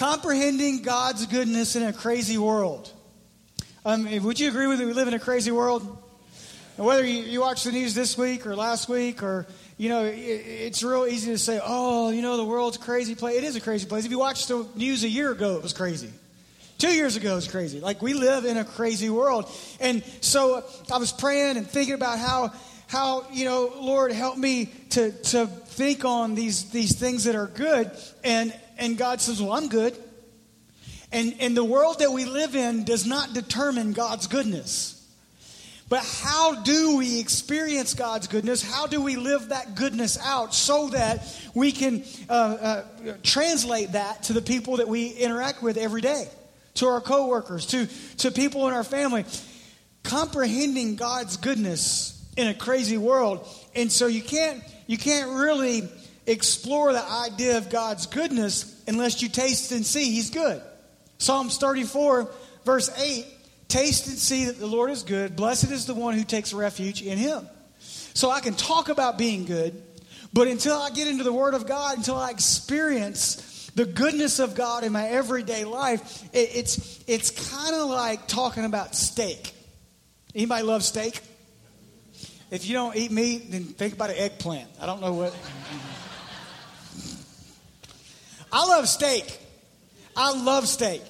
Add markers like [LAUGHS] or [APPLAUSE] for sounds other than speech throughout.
Comprehending God's goodness in a crazy world. Um, would you agree with me? We live in a crazy world. And whether you, you watch the news this week or last week, or you know, it, it's real easy to say, "Oh, you know, the world's crazy place." It is a crazy place. If you watched the news a year ago, it was crazy. Two years ago, it was crazy. Like we live in a crazy world, and so I was praying and thinking about how how you know, Lord, help me to to think on these these things that are good, and and God says, "Well, I'm good." And, and the world that we live in does not determine God's goodness. But how do we experience God's goodness? How do we live that goodness out so that we can uh, uh, translate that to the people that we interact with every day, to our coworkers, to, to people in our family? Comprehending God's goodness in a crazy world. And so you can't, you can't really explore the idea of God's goodness unless you taste and see He's good. Psalms 34, verse 8 Taste and see that the Lord is good. Blessed is the one who takes refuge in him. So I can talk about being good, but until I get into the Word of God, until I experience the goodness of God in my everyday life, it, it's, it's kind of like talking about steak. Anybody love steak? If you don't eat meat, then think about an eggplant. I don't know what. I love steak. I love steak.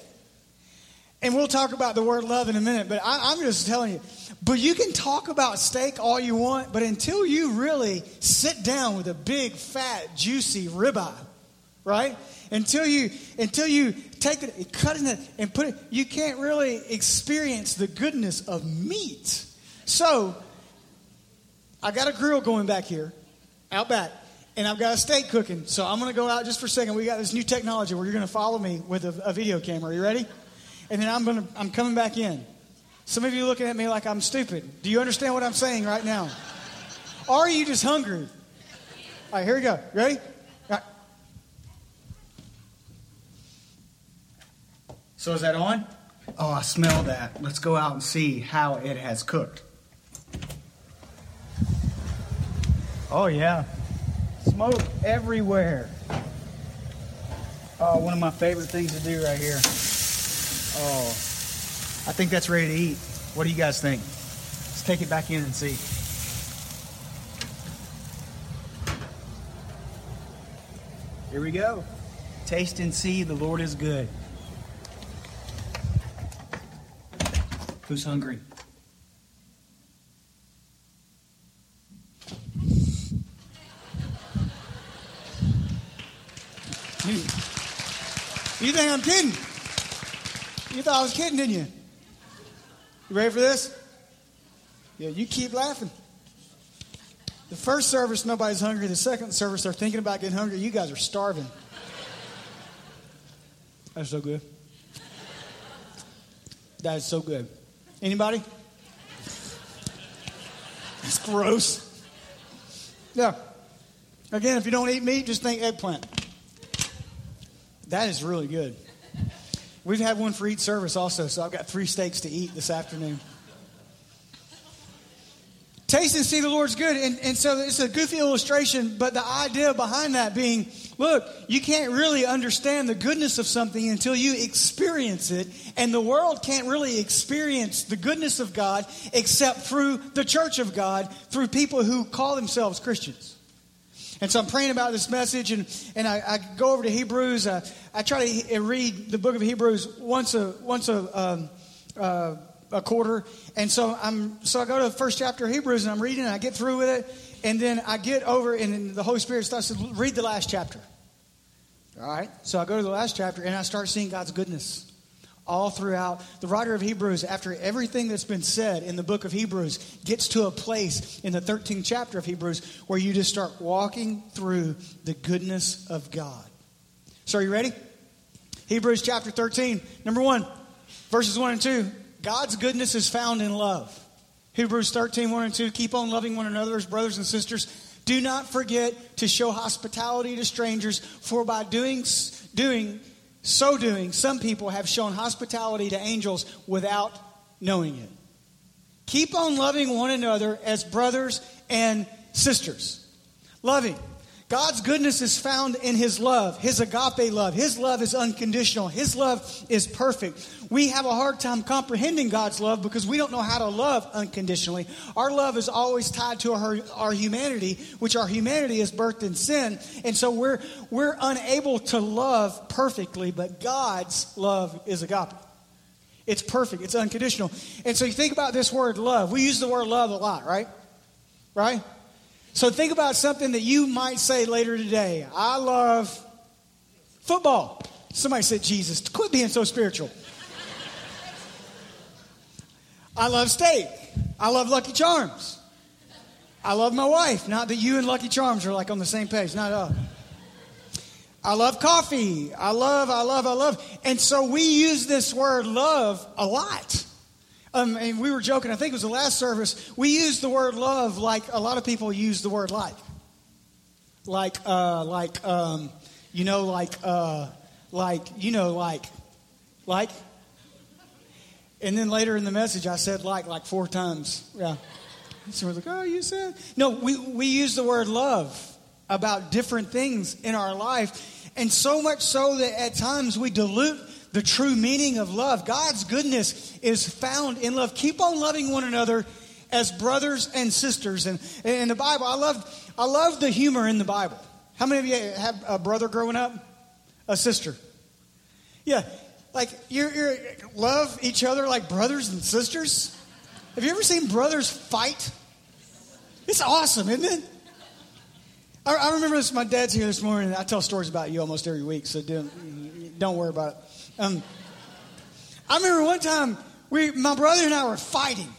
And we'll talk about the word love in a minute, but I, am just telling you. But you can talk about steak all you want, but until you really sit down with a big, fat, juicy ribeye, right? Until you until you take it, cut it, and put it, you can't really experience the goodness of meat. So, I got a grill going back here, out back, and I've got a steak cooking. So I'm going to go out just for a second. We got this new technology where you're going to follow me with a, a video camera. Are you ready? and then I'm going to I'm coming back in. Some of you looking at me like I'm stupid. Do you understand what I'm saying right now? or are you just hungry? All right, here we go. Ready? So is that on? Oh, I smell that. Let's go out and see how it has cooked. Oh yeah. Smoke everywhere. Oh, one of my favorite things to do right here. Oh, I think that's ready to eat. What do you guys think? Let's take it back in and see. Here we go. Taste and see the Lord is good. Who's hungry? You think I'm kidding? You thought I was kidding, didn't you? You ready for this? Yeah, you keep laughing. The first service, nobody's hungry. The second service, they're thinking about getting hungry. You guys are starving. That's so good. That is so good. Anybody? That's gross. Yeah. Again, if you don't eat meat, just think eggplant. That is really good. We've had one for each service also, so I've got three steaks to eat this afternoon. Taste and see the Lord's good. And, and so it's a goofy illustration, but the idea behind that being look, you can't really understand the goodness of something until you experience it. And the world can't really experience the goodness of God except through the church of God, through people who call themselves Christians. And so I'm praying about this message, and, and I, I go over to Hebrews. Uh, I try to read the book of Hebrews once a once a um, uh, a quarter, and so I'm so I go to the first chapter of Hebrews, and I'm reading, and I get through with it, and then I get over, and the Holy Spirit starts to read the last chapter. All right, so I go to the last chapter, and I start seeing God's goodness all throughout. The writer of Hebrews, after everything that's been said in the book of Hebrews, gets to a place in the 13th chapter of Hebrews where you just start walking through the goodness of God. So, are you ready? Hebrews chapter 13, number one, verses 1 and 2. God's goodness is found in love. Hebrews 13, 1 and 2. Keep on loving one another as brothers and sisters. Do not forget to show hospitality to strangers, for by doing, doing so doing, some people have shown hospitality to angels without knowing it. Keep on loving one another as brothers and sisters. Loving. God's goodness is found in His love, His agape love. His love is unconditional, His love is perfect. We have a hard time comprehending God's love because we don't know how to love unconditionally. Our love is always tied to our, our humanity, which our humanity is birthed in sin. And so we're, we're unable to love perfectly, but God's love is agape. It's perfect, it's unconditional. And so you think about this word love. We use the word love a lot, right? Right? So think about something that you might say later today. I love football. Somebody said Jesus. Quit being so spiritual. I love steak. I love Lucky Charms. I love my wife. Not that you and Lucky Charms are like on the same page. Not uh. I love coffee. I love, I love, I love. And so we use this word love a lot. Um, and we were joking, I think it was the last service. We used the word love like a lot of people use the word like. Like, uh, like, um, you know, like, uh, like, you know, like, like. And then later in the message, I said like, like four times. Yeah. So we're like, oh, you said. No, we, we use the word love about different things in our life. And so much so that at times we dilute the true meaning of love. God's goodness is found in love. Keep on loving one another as brothers and sisters. And in the Bible, I love, I love the humor in the Bible. How many of you have a brother growing up? A sister? Yeah, like you love each other like brothers and sisters. Have you ever seen brothers fight? It's awesome, isn't it? I, I remember this. My dad's here this morning. I tell stories about you almost every week, so don't, don't worry about it. Um, I remember one time we, my brother and I were fighting,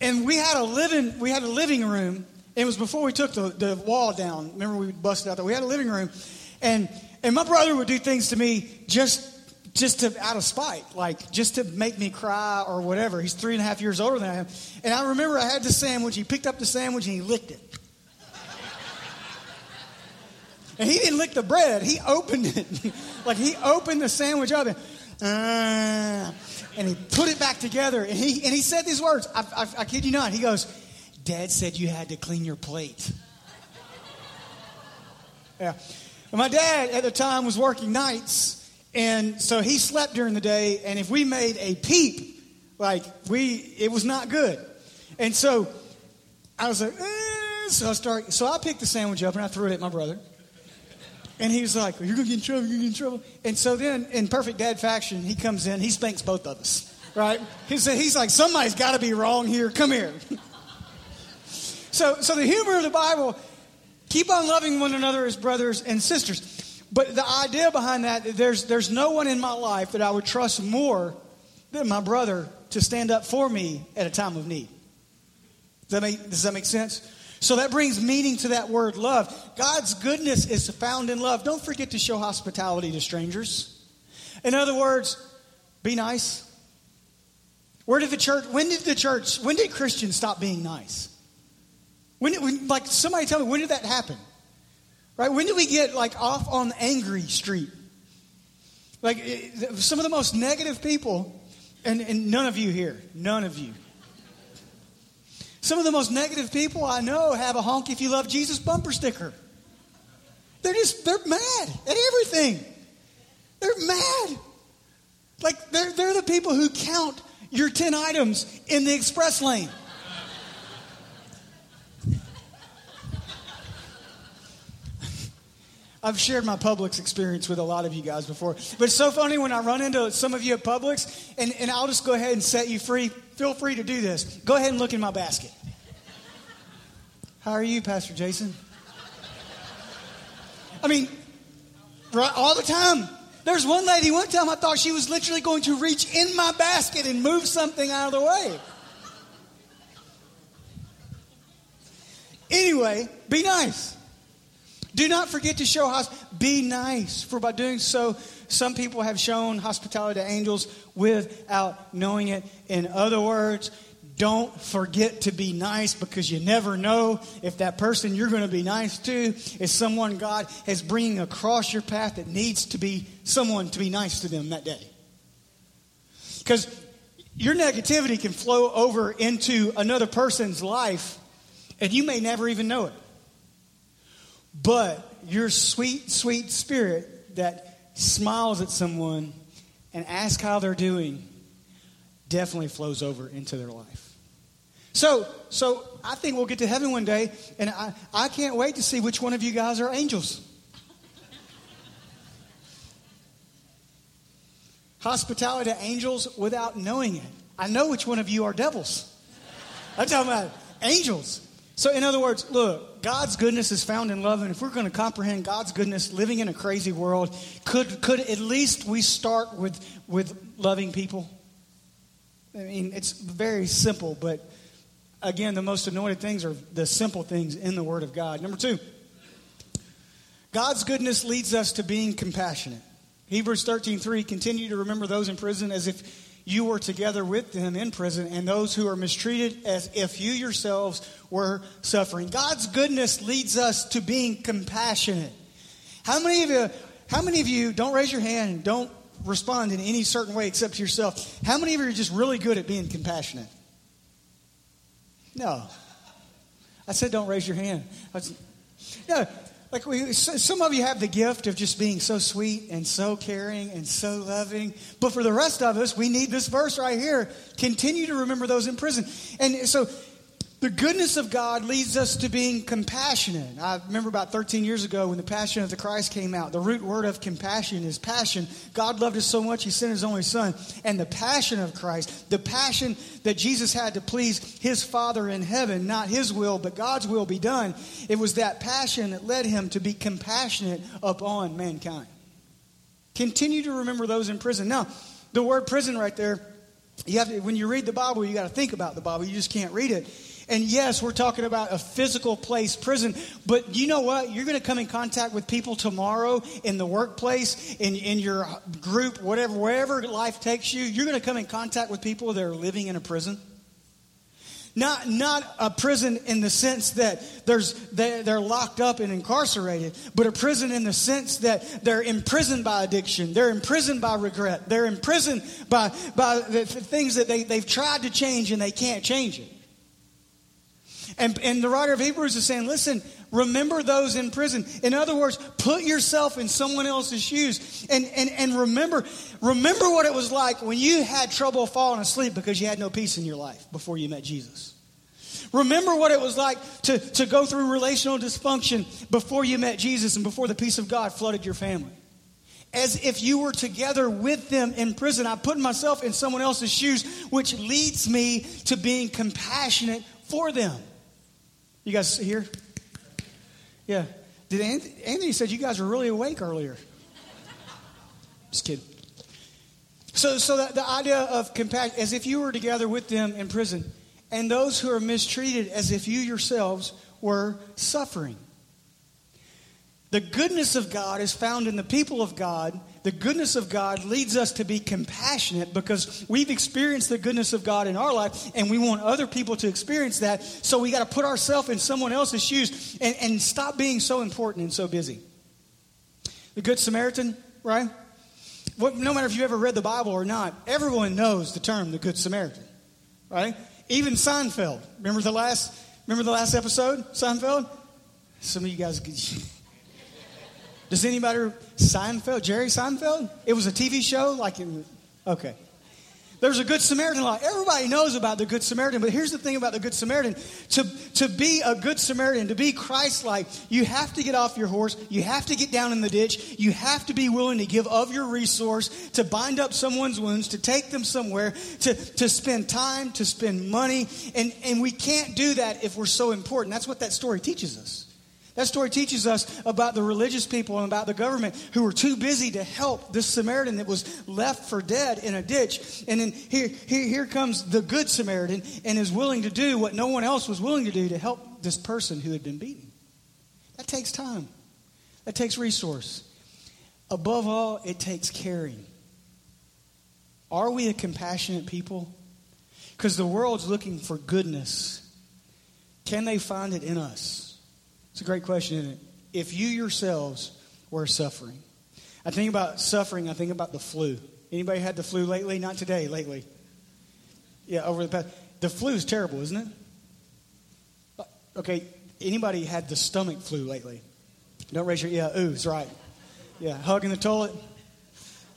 and we had a living, we had a living room. It was before we took the, the wall down. Remember we busted out there. We had a living room, and and my brother would do things to me just just to out of spite, like just to make me cry or whatever. He's three and a half years older than I am, and I remember I had the sandwich. He picked up the sandwich and he licked it. And he didn't lick the bread, he opened it. [LAUGHS] like he opened the sandwich up and, uh, and he put it back together. And he, and he said these words I, I, I kid you not. He goes, Dad said you had to clean your plate. [LAUGHS] yeah. And my dad at the time was working nights. And so he slept during the day. And if we made a peep, like we, it was not good. And so I was like, eh. so I start, so I picked the sandwich up and I threw it at my brother. And he was like, You're going to get in trouble, you're going to get in trouble. And so then, in perfect dad fashion, he comes in, he spanks both of us, right? He's, he's like, Somebody's got to be wrong here. Come here. [LAUGHS] so, so, the humor of the Bible keep on loving one another as brothers and sisters. But the idea behind that, there's, there's no one in my life that I would trust more than my brother to stand up for me at a time of need. Does that make, does that make sense? So that brings meaning to that word love. God's goodness is found in love. Don't forget to show hospitality to strangers. In other words, be nice. Where did the church, when did the church, when did Christians stop being nice? When did, when, like, somebody tell me, when did that happen? Right? When did we get, like, off on Angry Street? Like, eh, eh, some of the most negative people, and, and none of you here, none of you some of the most negative people I know have a honk if you love Jesus bumper sticker. They're just, they're mad at everything. They're mad. Like, they're, they're the people who count your 10 items in the express lane. I've shared my Publix experience with a lot of you guys before. But it's so funny when I run into some of you at Publix, and, and I'll just go ahead and set you free. Feel free to do this. Go ahead and look in my basket. How are you, Pastor Jason? I mean, right, all the time. There's one lady, one time I thought she was literally going to reach in my basket and move something out of the way. Anyway, be nice. Do not forget to show hospitality. Be nice, for by doing so, some people have shown hospitality to angels without knowing it. In other words, don't forget to be nice because you never know if that person you're going to be nice to is someone God is bringing across your path that needs to be someone to be nice to them that day. Because your negativity can flow over into another person's life and you may never even know it. But your sweet, sweet spirit that smiles at someone and asks how they're doing definitely flows over into their life. So, so I think we'll get to heaven one day, and I, I can't wait to see which one of you guys are angels. Hospitality to angels without knowing it. I know which one of you are devils. I'm talking about angels. So, in other words, look, God's goodness is found in love, and if we're going to comprehend God's goodness living in a crazy world, could, could at least we start with, with loving people? I mean, it's very simple, but again, the most anointed things are the simple things in the Word of God. Number two, God's goodness leads us to being compassionate. Hebrews 13 3 continue to remember those in prison as if you were together with them in prison, and those who are mistreated as if you yourselves were suffering. God's goodness leads us to being compassionate. How many of you, how many of you, don't raise your hand, and don't respond in any certain way except to yourself. How many of you are just really good at being compassionate? No. I said don't raise your hand. Was, no, like we, some of you have the gift of just being so sweet and so caring and so loving. But for the rest of us, we need this verse right here. Continue to remember those in prison. And so the goodness of God leads us to being compassionate. I remember about 13 years ago when the Passion of the Christ came out. The root word of compassion is passion. God loved us so much, He sent His only Son. And the passion of Christ, the passion that Jesus had to please His Father in heaven, not His will, but God's will be done, it was that passion that led Him to be compassionate upon mankind. Continue to remember those in prison. Now, the word prison right there, you have to, when you read the Bible, you got to think about the Bible. You just can't read it. And yes, we're talking about a physical place, prison, but you know what? You're going to come in contact with people tomorrow in the workplace, in, in your group, whatever, wherever life takes you. You're going to come in contact with people that are living in a prison. Not, not a prison in the sense that there's, they, they're locked up and incarcerated, but a prison in the sense that they're imprisoned by addiction. They're imprisoned by regret. They're imprisoned by, by the things that they, they've tried to change and they can't change it. And, and the writer of Hebrews is saying, listen, remember those in prison. In other words, put yourself in someone else's shoes. And, and, and remember, remember what it was like when you had trouble falling asleep because you had no peace in your life before you met Jesus. Remember what it was like to, to go through relational dysfunction before you met Jesus and before the peace of God flooded your family. As if you were together with them in prison. I put myself in someone else's shoes, which leads me to being compassionate for them. You guys here? Yeah. Did Anthony, Anthony said you guys were really awake earlier? Just kidding. So, so the, the idea of compassion, as if you were together with them in prison, and those who are mistreated as if you yourselves were suffering. The goodness of God is found in the people of God the goodness of God leads us to be compassionate because we've experienced the goodness of God in our life and we want other people to experience that. So we got to put ourselves in someone else's shoes and, and stop being so important and so busy. The Good Samaritan, right? What, no matter if you ever read the Bible or not, everyone knows the term the Good Samaritan, right? Even Seinfeld. Remember the last, remember the last episode, Seinfeld? Some of you guys. [LAUGHS] Does anybody Seinfeld? Jerry Seinfeld? It was a TV show, like in, okay. There's a Good Samaritan law. Everybody knows about the Good Samaritan, but here's the thing about the Good Samaritan. To, to be a Good Samaritan, to be Christ like, you have to get off your horse. You have to get down in the ditch. You have to be willing to give of your resource, to bind up someone's wounds, to take them somewhere, to, to spend time, to spend money. And, and we can't do that if we're so important. That's what that story teaches us. That story teaches us about the religious people and about the government who were too busy to help this Samaritan that was left for dead in a ditch. And then here, here, here comes the good Samaritan and is willing to do what no one else was willing to do to help this person who had been beaten. That takes time, that takes resource. Above all, it takes caring. Are we a compassionate people? Because the world's looking for goodness. Can they find it in us? It's a great question, isn't it? If you yourselves were suffering, I think about suffering, I think about the flu. Anybody had the flu lately? Not today, lately. Yeah, over the past. The flu is terrible, isn't it? Uh, okay, anybody had the stomach flu lately? Don't raise your, yeah, oohs, right. Yeah, hugging the toilet.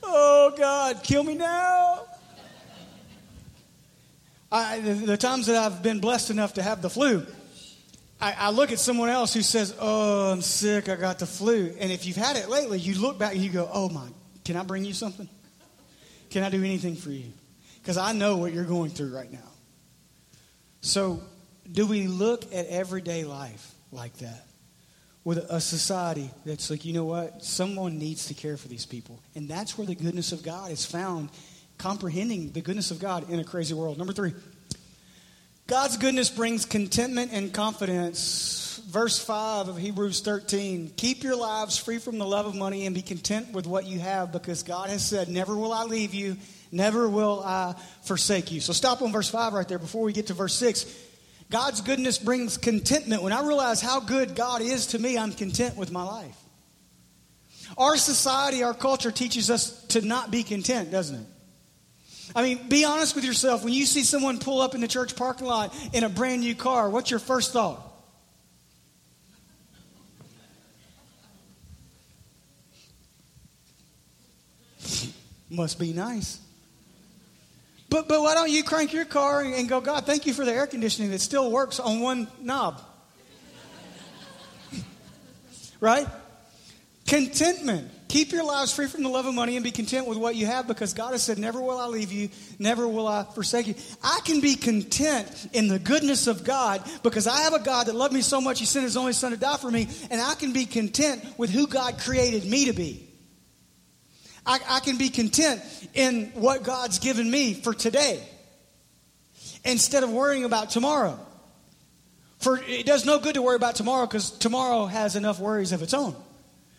Oh, God, kill me now. I, the, the, times that I've been blessed enough to have the flu, I, I, look at someone else who says, Oh, I'm sick, I got the flu. And if you've had it lately, you look back and you go, Oh, my, can I bring you something? Can I do anything for you? Because I know what you're going through right now. So, do we look at everyday life like that? With a society that's like, you know what? Someone needs to care for these people. And that's where the goodness of God is found, comprehending the goodness of God in a crazy world. Number three, God's goodness brings contentment and confidence. Verse 5 of Hebrews 13 Keep your lives free from the love of money and be content with what you have because God has said, Never will I leave you, never will I forsake you. So stop on verse 5 right there before we get to verse 6. God's goodness brings contentment. When I realize how good God is to me, I'm content with my life. Our society, our culture teaches us to not be content, doesn't it? I mean, be honest with yourself. When you see someone pull up in the church parking lot in a brand new car, what's your first thought? Must be nice. But, but why don't you crank your car and go, God, thank you for the air conditioning that still works on one knob? [LAUGHS] right? Contentment. Keep your lives free from the love of money and be content with what you have because God has said, Never will I leave you, never will I forsake you. I can be content in the goodness of God because I have a God that loved me so much, He sent His only Son to die for me, and I can be content with who God created me to be. I, I can be content in what God's given me for today instead of worrying about tomorrow. For it does no good to worry about tomorrow because tomorrow has enough worries of its own.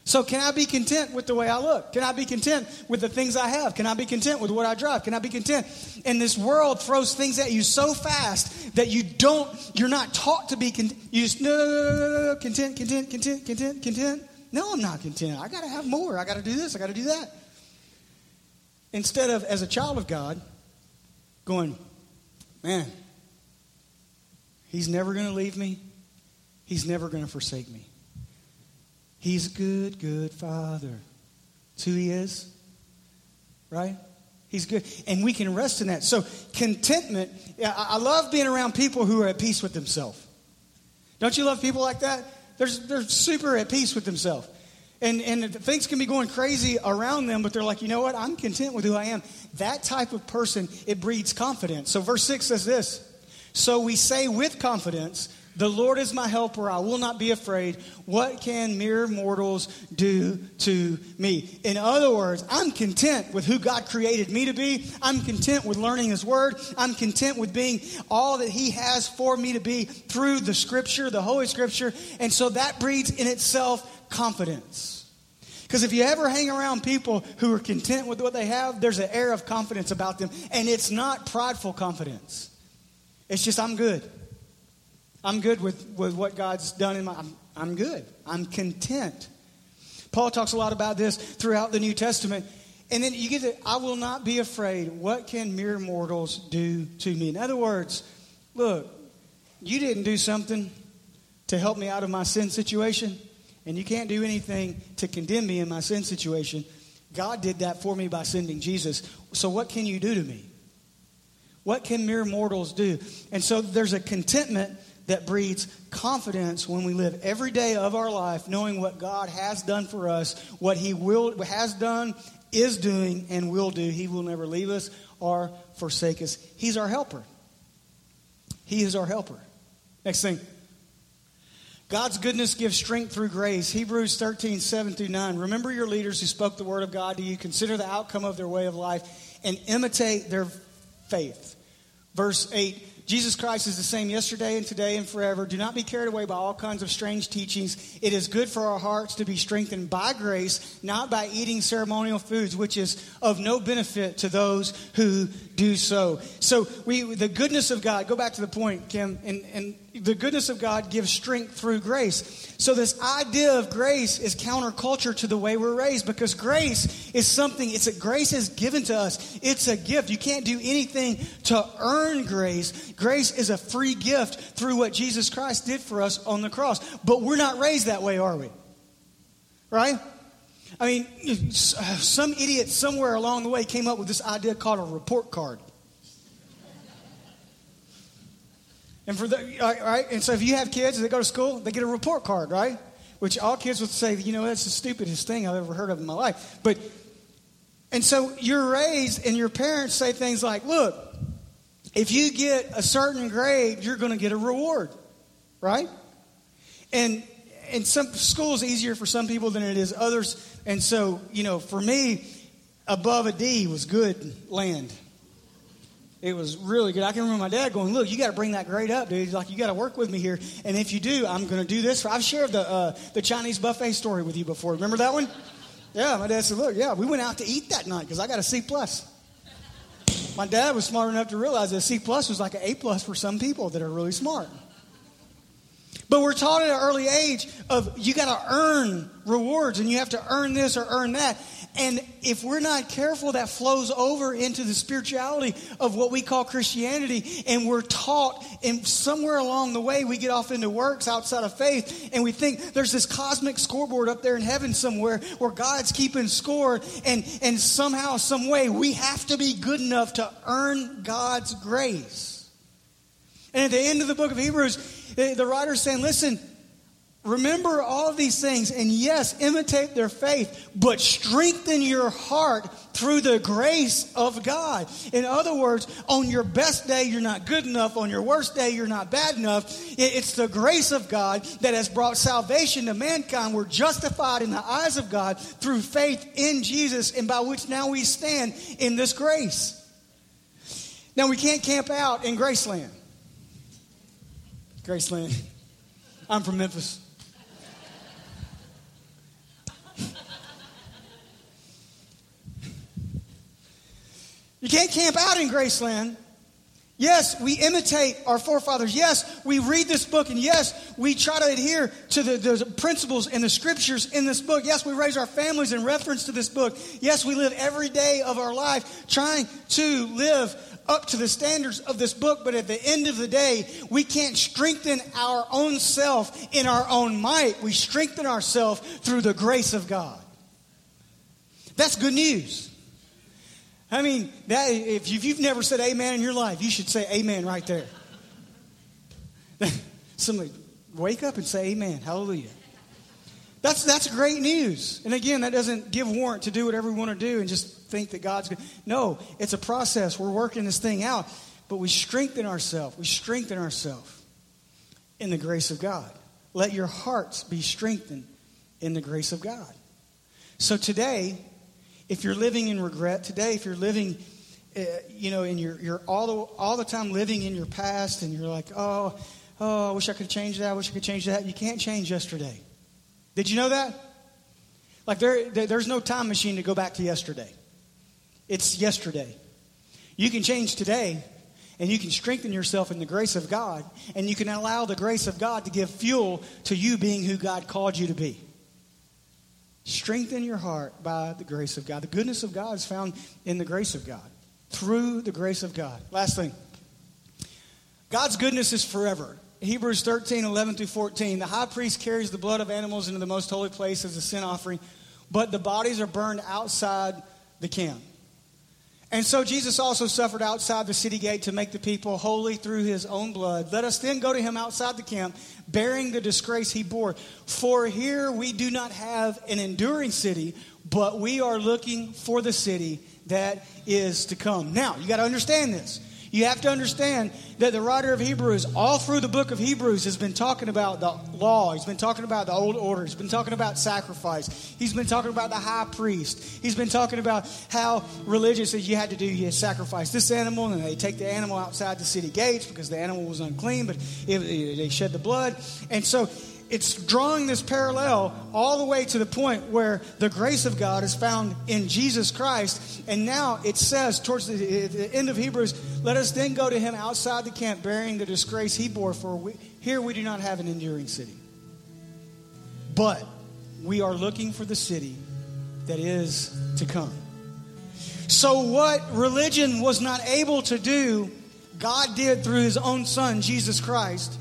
So, can I be content with the way I look? Can I be content with the things I have? Can I be content with what I drive? Can I be content? And this world throws things at you so fast that you don't, you're not taught to be content. You just, no, no, no, no, no, content, content, content, content, content. No, I'm not content. I got to have more. I got to do this. I got to do that. Instead of, as a child of God, going, man, he's never going to leave me. He's never going to forsake me. He's a good, good father. That's who he is. Right? He's good. And we can rest in that. So, contentment, I love being around people who are at peace with themselves. Don't you love people like that? They're, they're super at peace with themselves. And, and things can be going crazy around them, but they're like, you know what? I'm content with who I am. That type of person, it breeds confidence. So, verse 6 says this So we say with confidence, the Lord is my helper. I will not be afraid. What can mere mortals do to me? In other words, I'm content with who God created me to be. I'm content with learning His Word. I'm content with being all that He has for me to be through the Scripture, the Holy Scripture. And so that breeds in itself confidence. Because if you ever hang around people who are content with what they have, there's an air of confidence about them. And it's not prideful confidence, it's just, I'm good. I'm good with, with what God's done in my I'm, I'm good. I'm content. Paul talks a lot about this throughout the New Testament. And then you get to, I will not be afraid. What can mere mortals do to me? In other words, look, you didn't do something to help me out of my sin situation, and you can't do anything to condemn me in my sin situation. God did that for me by sending Jesus. So what can you do to me? What can mere mortals do? And so there's a contentment that breeds confidence when we live every day of our life knowing what God has done for us, what He will has done, is doing, and will do. He will never leave us or forsake us. He's our helper. He is our helper. Next thing. God's goodness gives strength through grace. Hebrews 13, 7 through 9. Remember your leaders who spoke the word of God to you. Consider the outcome of their way of life and imitate their faith. Verse 8 Jesus Christ is the same yesterday and today and forever. Do not be carried away by all kinds of strange teachings. It is good for our hearts to be strengthened by grace, not by eating ceremonial foods, which is of no benefit to those who do so. So we the goodness of God, go back to the point, Kim, and, and the goodness of God gives strength through grace. So, this idea of grace is counterculture to the way we're raised because grace is something, it's a grace is given to us. It's a gift. You can't do anything to earn grace. Grace is a free gift through what Jesus Christ did for us on the cross. But we're not raised that way, are we? right? I mean, some idiot somewhere along the way came up with this idea called a report card. And for the right, and so if you have kids, and they go to school, they get a report card, right? Which all kids would say, you know, that's the stupidest thing I've ever heard of in my life. But and so you're raised, and your parents say things like, look, if you get a certain grade, you're going to get a reward, right? And and some school is easier for some people than it is others. And so, you know, for me, above a D was good land. It was really good. I can remember my dad going, "Look, you got to bring that grade up, dude. Like, you got to work with me here, and if you do, I'm going to do this." I've shared the uh, the Chinese buffet story with you before. Remember that one? Yeah, my dad said, "Look, yeah, we went out to eat that night because I got a C plus." My dad was smart enough to realize that C plus was like an A plus for some people that are really smart. But we're taught at an early age of you got to earn rewards and you have to earn this or earn that. And if we're not careful, that flows over into the spirituality of what we call Christianity. And we're taught, and somewhere along the way, we get off into works outside of faith. And we think there's this cosmic scoreboard up there in heaven somewhere where God's keeping score. And, and somehow, some way, we have to be good enough to earn God's grace. And at the end of the book of Hebrews, the writer's saying, listen, Remember all these things, and yes, imitate their faith, but strengthen your heart through the grace of God. In other words, on your best day, you're not good enough. On your worst day, you're not bad enough. It's the grace of God that has brought salvation to mankind. We're justified in the eyes of God through faith in Jesus, and by which now we stand in this grace. Now, we can't camp out in Graceland. Graceland. I'm from Memphis. You can't camp out in Graceland. Yes, we imitate our forefathers. Yes, we read this book. And yes, we try to adhere to the, the, principles and the scriptures in this book. Yes, we raise our families in reference to this book. Yes, we live every day of our life trying to live up to the standards of this book. But at the end of the day, we can't strengthen our own self in our own might. We strengthen ourselves through the grace of God. That's good news. I mean, that, if you've never said amen in your life, you should say amen right there. [LAUGHS] Somebody wake up and say amen. Hallelujah. That's, that's great news. And again, that doesn't give warrant to do whatever we want to do and just think that God's good. No, it's a process. We're working this thing out. But we strengthen ourselves. We strengthen ourselves in the grace of God. Let your hearts be strengthened in the grace of God. So today, if you're living in regret today, if you're living, uh, you know, and you're, you're all, the, all the time living in your past and you're like, oh, oh, I wish I could change that, I wish I could change that. You can't change yesterday. Did you know that? Like there, there's no time machine to go back to yesterday. It's yesterday. You can change today, and you can strengthen yourself in the grace of God, and you can allow the grace of God to give fuel to you being who God called you to be. Strengthen your heart by the grace of God. The goodness of God is found in the grace of God, through the grace of God. Last thing God's goodness is forever. Hebrews 13, 11 through 14. The high priest carries the blood of animals into the most holy place as a sin offering, but the bodies are burned outside the camp. And so Jesus also suffered outside the city gate to make the people holy through his own blood. Let us then go to him outside the camp, bearing the disgrace he bore. For here we do not have an enduring city, but we are looking for the city that is to come. Now, you got to understand this. You have to understand that the writer of Hebrews, all through the book of Hebrews, has been talking about the law. He's been talking about the old order. He's been talking about sacrifice. He's been talking about the high priest. He's been talking about how religious as you had to do. You sacrifice this animal, and they take the animal outside the city gates because the animal was unclean, but it, it, they shed the blood. And so it's drawing this parallel all the way to the point where the grace of God is found in Jesus Christ. And now it says, towards the, the end of Hebrews, let us then go to him outside the camp, bearing the disgrace he bore, for we, here we do not have an enduring city. But we are looking for the city that is to come. So, what religion was not able to do, God did through his own son, Jesus Christ.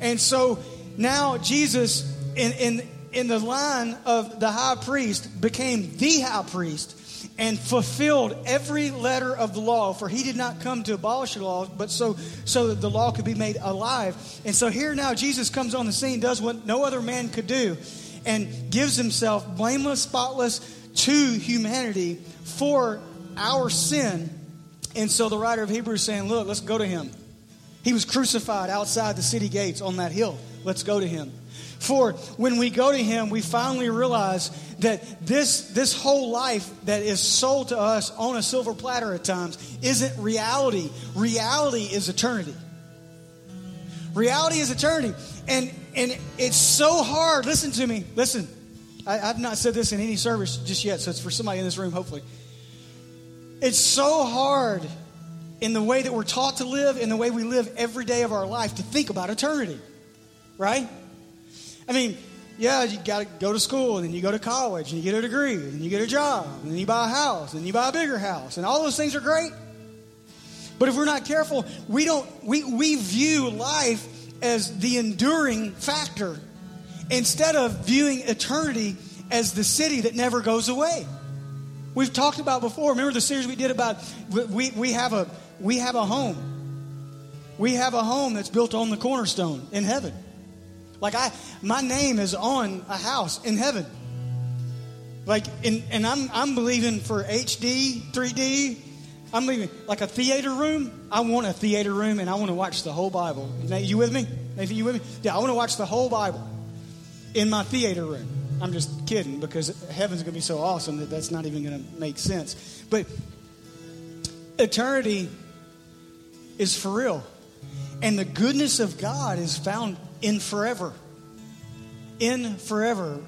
And so now, Jesus, in, in, in the line of the high priest became the high priest and fulfilled every letter of the law for he did not come to abolish the law but so so that the law could be made alive. And so here now jesus comes on the scene does what no other man could do and gives himself blameless spotless to humanity for our sin. And so the writer of hebrews saying look let's go to him. He was crucified outside the city gates on that hill let's go to him for when we go to Him, we finally realize that this, this whole life that is sold to us on a silver platter at times isn't reality. Reality is eternity. Reality is eternity. And, and it's so hard. Listen to me. Listen. I, I've not said this in any service just yet, so it's for somebody in this room, hopefully. It's so hard in the way that we're taught to live, in the way we live every day of our life, to think about eternity. Right? I mean, yeah, you got to go to school, and then you go to college, and you get a degree, and you get a job, and you buy a house, and you buy a bigger house, and all those things are great. But if we're not careful, we don't we, we view life as the enduring factor instead of viewing eternity as the city that never goes away. We've talked about before. Remember the series we did about we, we have a we have a home. We have a home that's built on the cornerstone in heaven. Like I, my name is on a house in heaven. Like, in, and I'm I'm believing for HD, 3D. I'm believing like a theater room. I want a theater room, and I want to watch the whole Bible. You with me? Nathan, you with me? Yeah, I want to watch the whole Bible in my theater room. I'm just kidding because heaven's going to be so awesome that that's not even going to make sense. But eternity is for real. And the goodness of God is found in forever. In forever.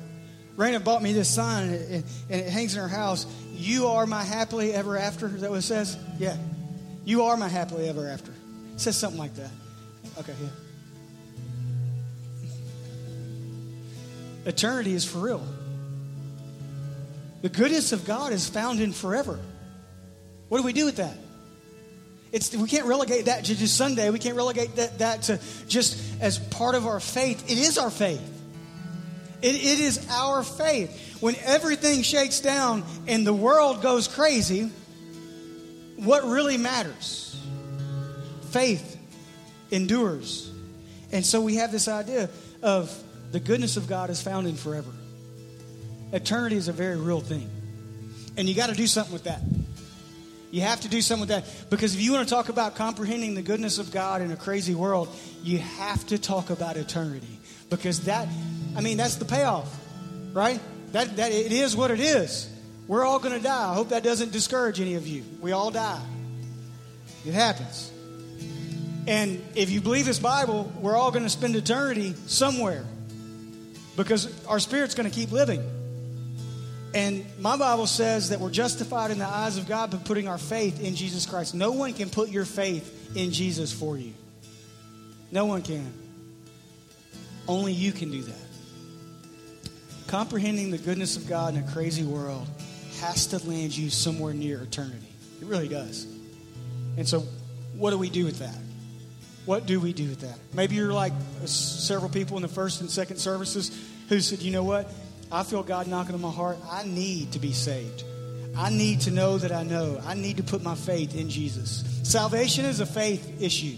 Raina bought me this sign and it, hangs in her house. You are my happily ever after. Is that what it says? Yeah. You are my happily ever after. It says something like that. Okay, yeah. Eternity is for real. The goodness of God is found in forever. What do we do with that? It's, we can't relegate that to just Sunday. We can't relegate that, that to just as part of our faith. It is our faith. It, it is our faith. When everything shakes down and the world goes crazy, what really matters? Faith endures. And so we have this idea of the goodness of God is found in forever. Eternity is a very real thing. And you got to do something with that. You have to do something with that. Because if you want to talk about comprehending the goodness of God in a crazy world, you have to talk about eternity. Because that, I mean, that's the payoff, right? That, that it is what it is. We're all going to die. I hope that doesn't discourage any of you. We all die. It happens. And if you believe this Bible, we're all going to spend eternity somewhere because our spirit's going to keep living. And my Bible says that we're justified in the eyes of God by putting our faith in Jesus Christ. No one can put your faith in Jesus for you. No one can. Only you can do that. Comprehending the goodness of God in a crazy world has to land you somewhere near eternity. It really does. And so, what do we do with that? What do we do with that? Maybe you're like several people in the first and second services who said, you know what? I feel God knocking on my heart. I need to be saved. I need to know that I know. I need to put my faith in Jesus. Salvation is a faith issue.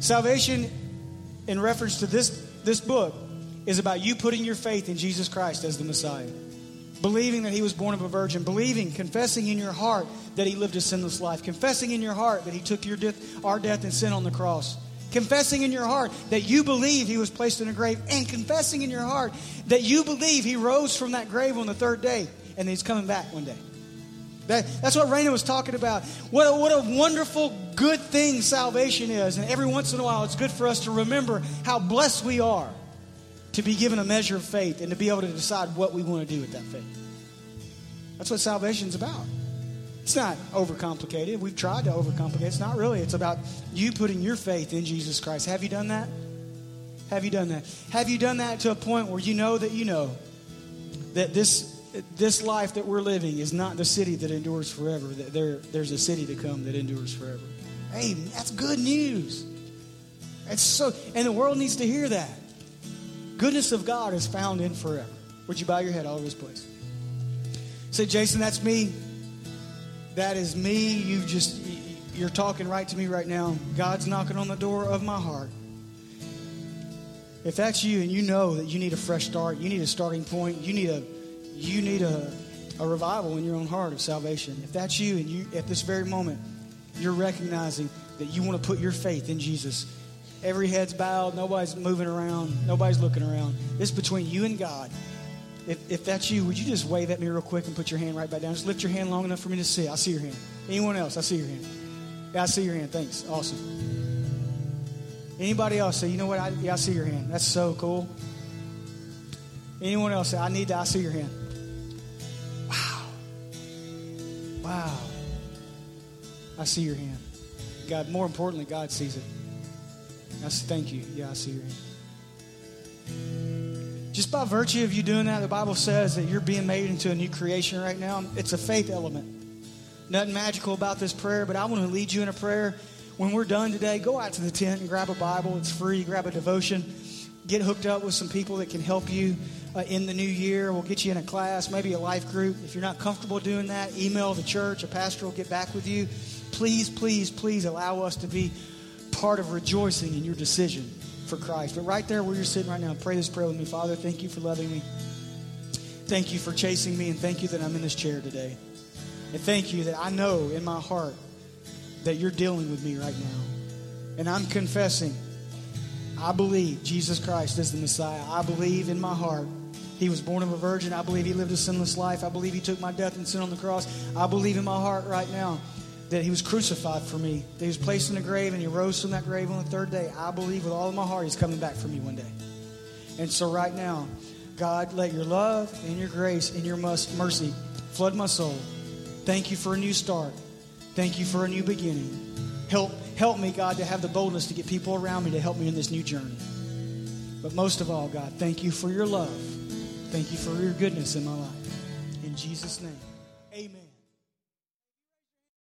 Salvation, in reference to this, this book, is about you putting your faith in Jesus Christ as the Messiah. Believing that he was born of a virgin, believing, confessing in your heart that he lived a sinless life, confessing in your heart that he took your death, our death and sin on the cross confessing in your heart that you believe he was placed in a grave, and confessing in your heart that you believe he rose from that grave on the third day and he's coming back one day. That, that's what Raina was talking about. What a, what a wonderful, good thing salvation is. And every once in a while, it's good for us to remember how blessed we are to be given a measure of faith and to be able to decide what we want to do with that faith. That's what salvation's about. It's not overcomplicated. We've tried to overcomplicate. It's not really. It's about you putting your faith in Jesus Christ. Have you done that? Have you done that? Have you done that to a point where you know that you know that this this life that we're living is not the city that endures forever? That there there's a city to come that endures forever. Hey, that's good news. It's so and the world needs to hear that. goodness of God is found in forever. Would you bow your head all over this place? Say, Jason, that's me. That is me. You just, you're talking right to me right now. God's knocking on the door of my heart. If that's you and you know that you need a fresh start, you need a starting point, you need a you need a, a revival in your own heart of salvation. If that's you and you at this very moment you're recognizing that you want to put your faith in Jesus. Every head's bowed, nobody's moving around, nobody's looking around. It's between you and God. If, if that's you, would you just wave at me real quick and put your hand right back down? Just lift your hand long enough for me to see. I see your hand. Anyone else? I see your hand. Yeah, I see your hand. Thanks. Awesome. Anybody else say, you know what? I, yeah, I see your hand. That's so cool. Anyone else say, I need to, I see your hand. Wow. Wow. I see your hand. God, more importantly, God sees it. I say, thank you. Yeah, I see your hand. Just by virtue of you doing that, the Bible says that you're being made into a new creation right now. It's a faith element. Nothing magical about this prayer, but I want to lead you in a prayer. When we're done today, go out to the tent and grab a Bible. It's free. Grab a devotion. Get hooked up with some people that can help you uh, in the new year. We'll get you in a class, maybe a life group. If you're not comfortable doing that, email the church. A pastor will get back with you. Please, please, please allow us to be part of rejoicing in your decision for Christ. But right there where you're sitting right now, pray this prayer with me. Father, thank you for loving me. Thank you for chasing me, and thank you that I'm in this chair today. And thank you that I know in my heart that you're dealing with me right now. And I'm confessing, I believe Jesus Christ is the Messiah. I believe in my heart he was born of a virgin. I believe he lived a sinless life. I believe he took my death and sin on the cross. I believe in my heart right now that he was crucified for me, that he was placed in a grave and he rose from that grave on the third day. I believe with all of my heart he's coming back for me one day. And so, right now, God, let your love and your grace and your mercy flood my soul. Thank you for a new start. Thank you for a new beginning. Help, help me, God, to have the boldness to get people around me to help me in this new journey. But most of all, God, thank you for your love. Thank you for your goodness in my life. In Jesus' name, amen.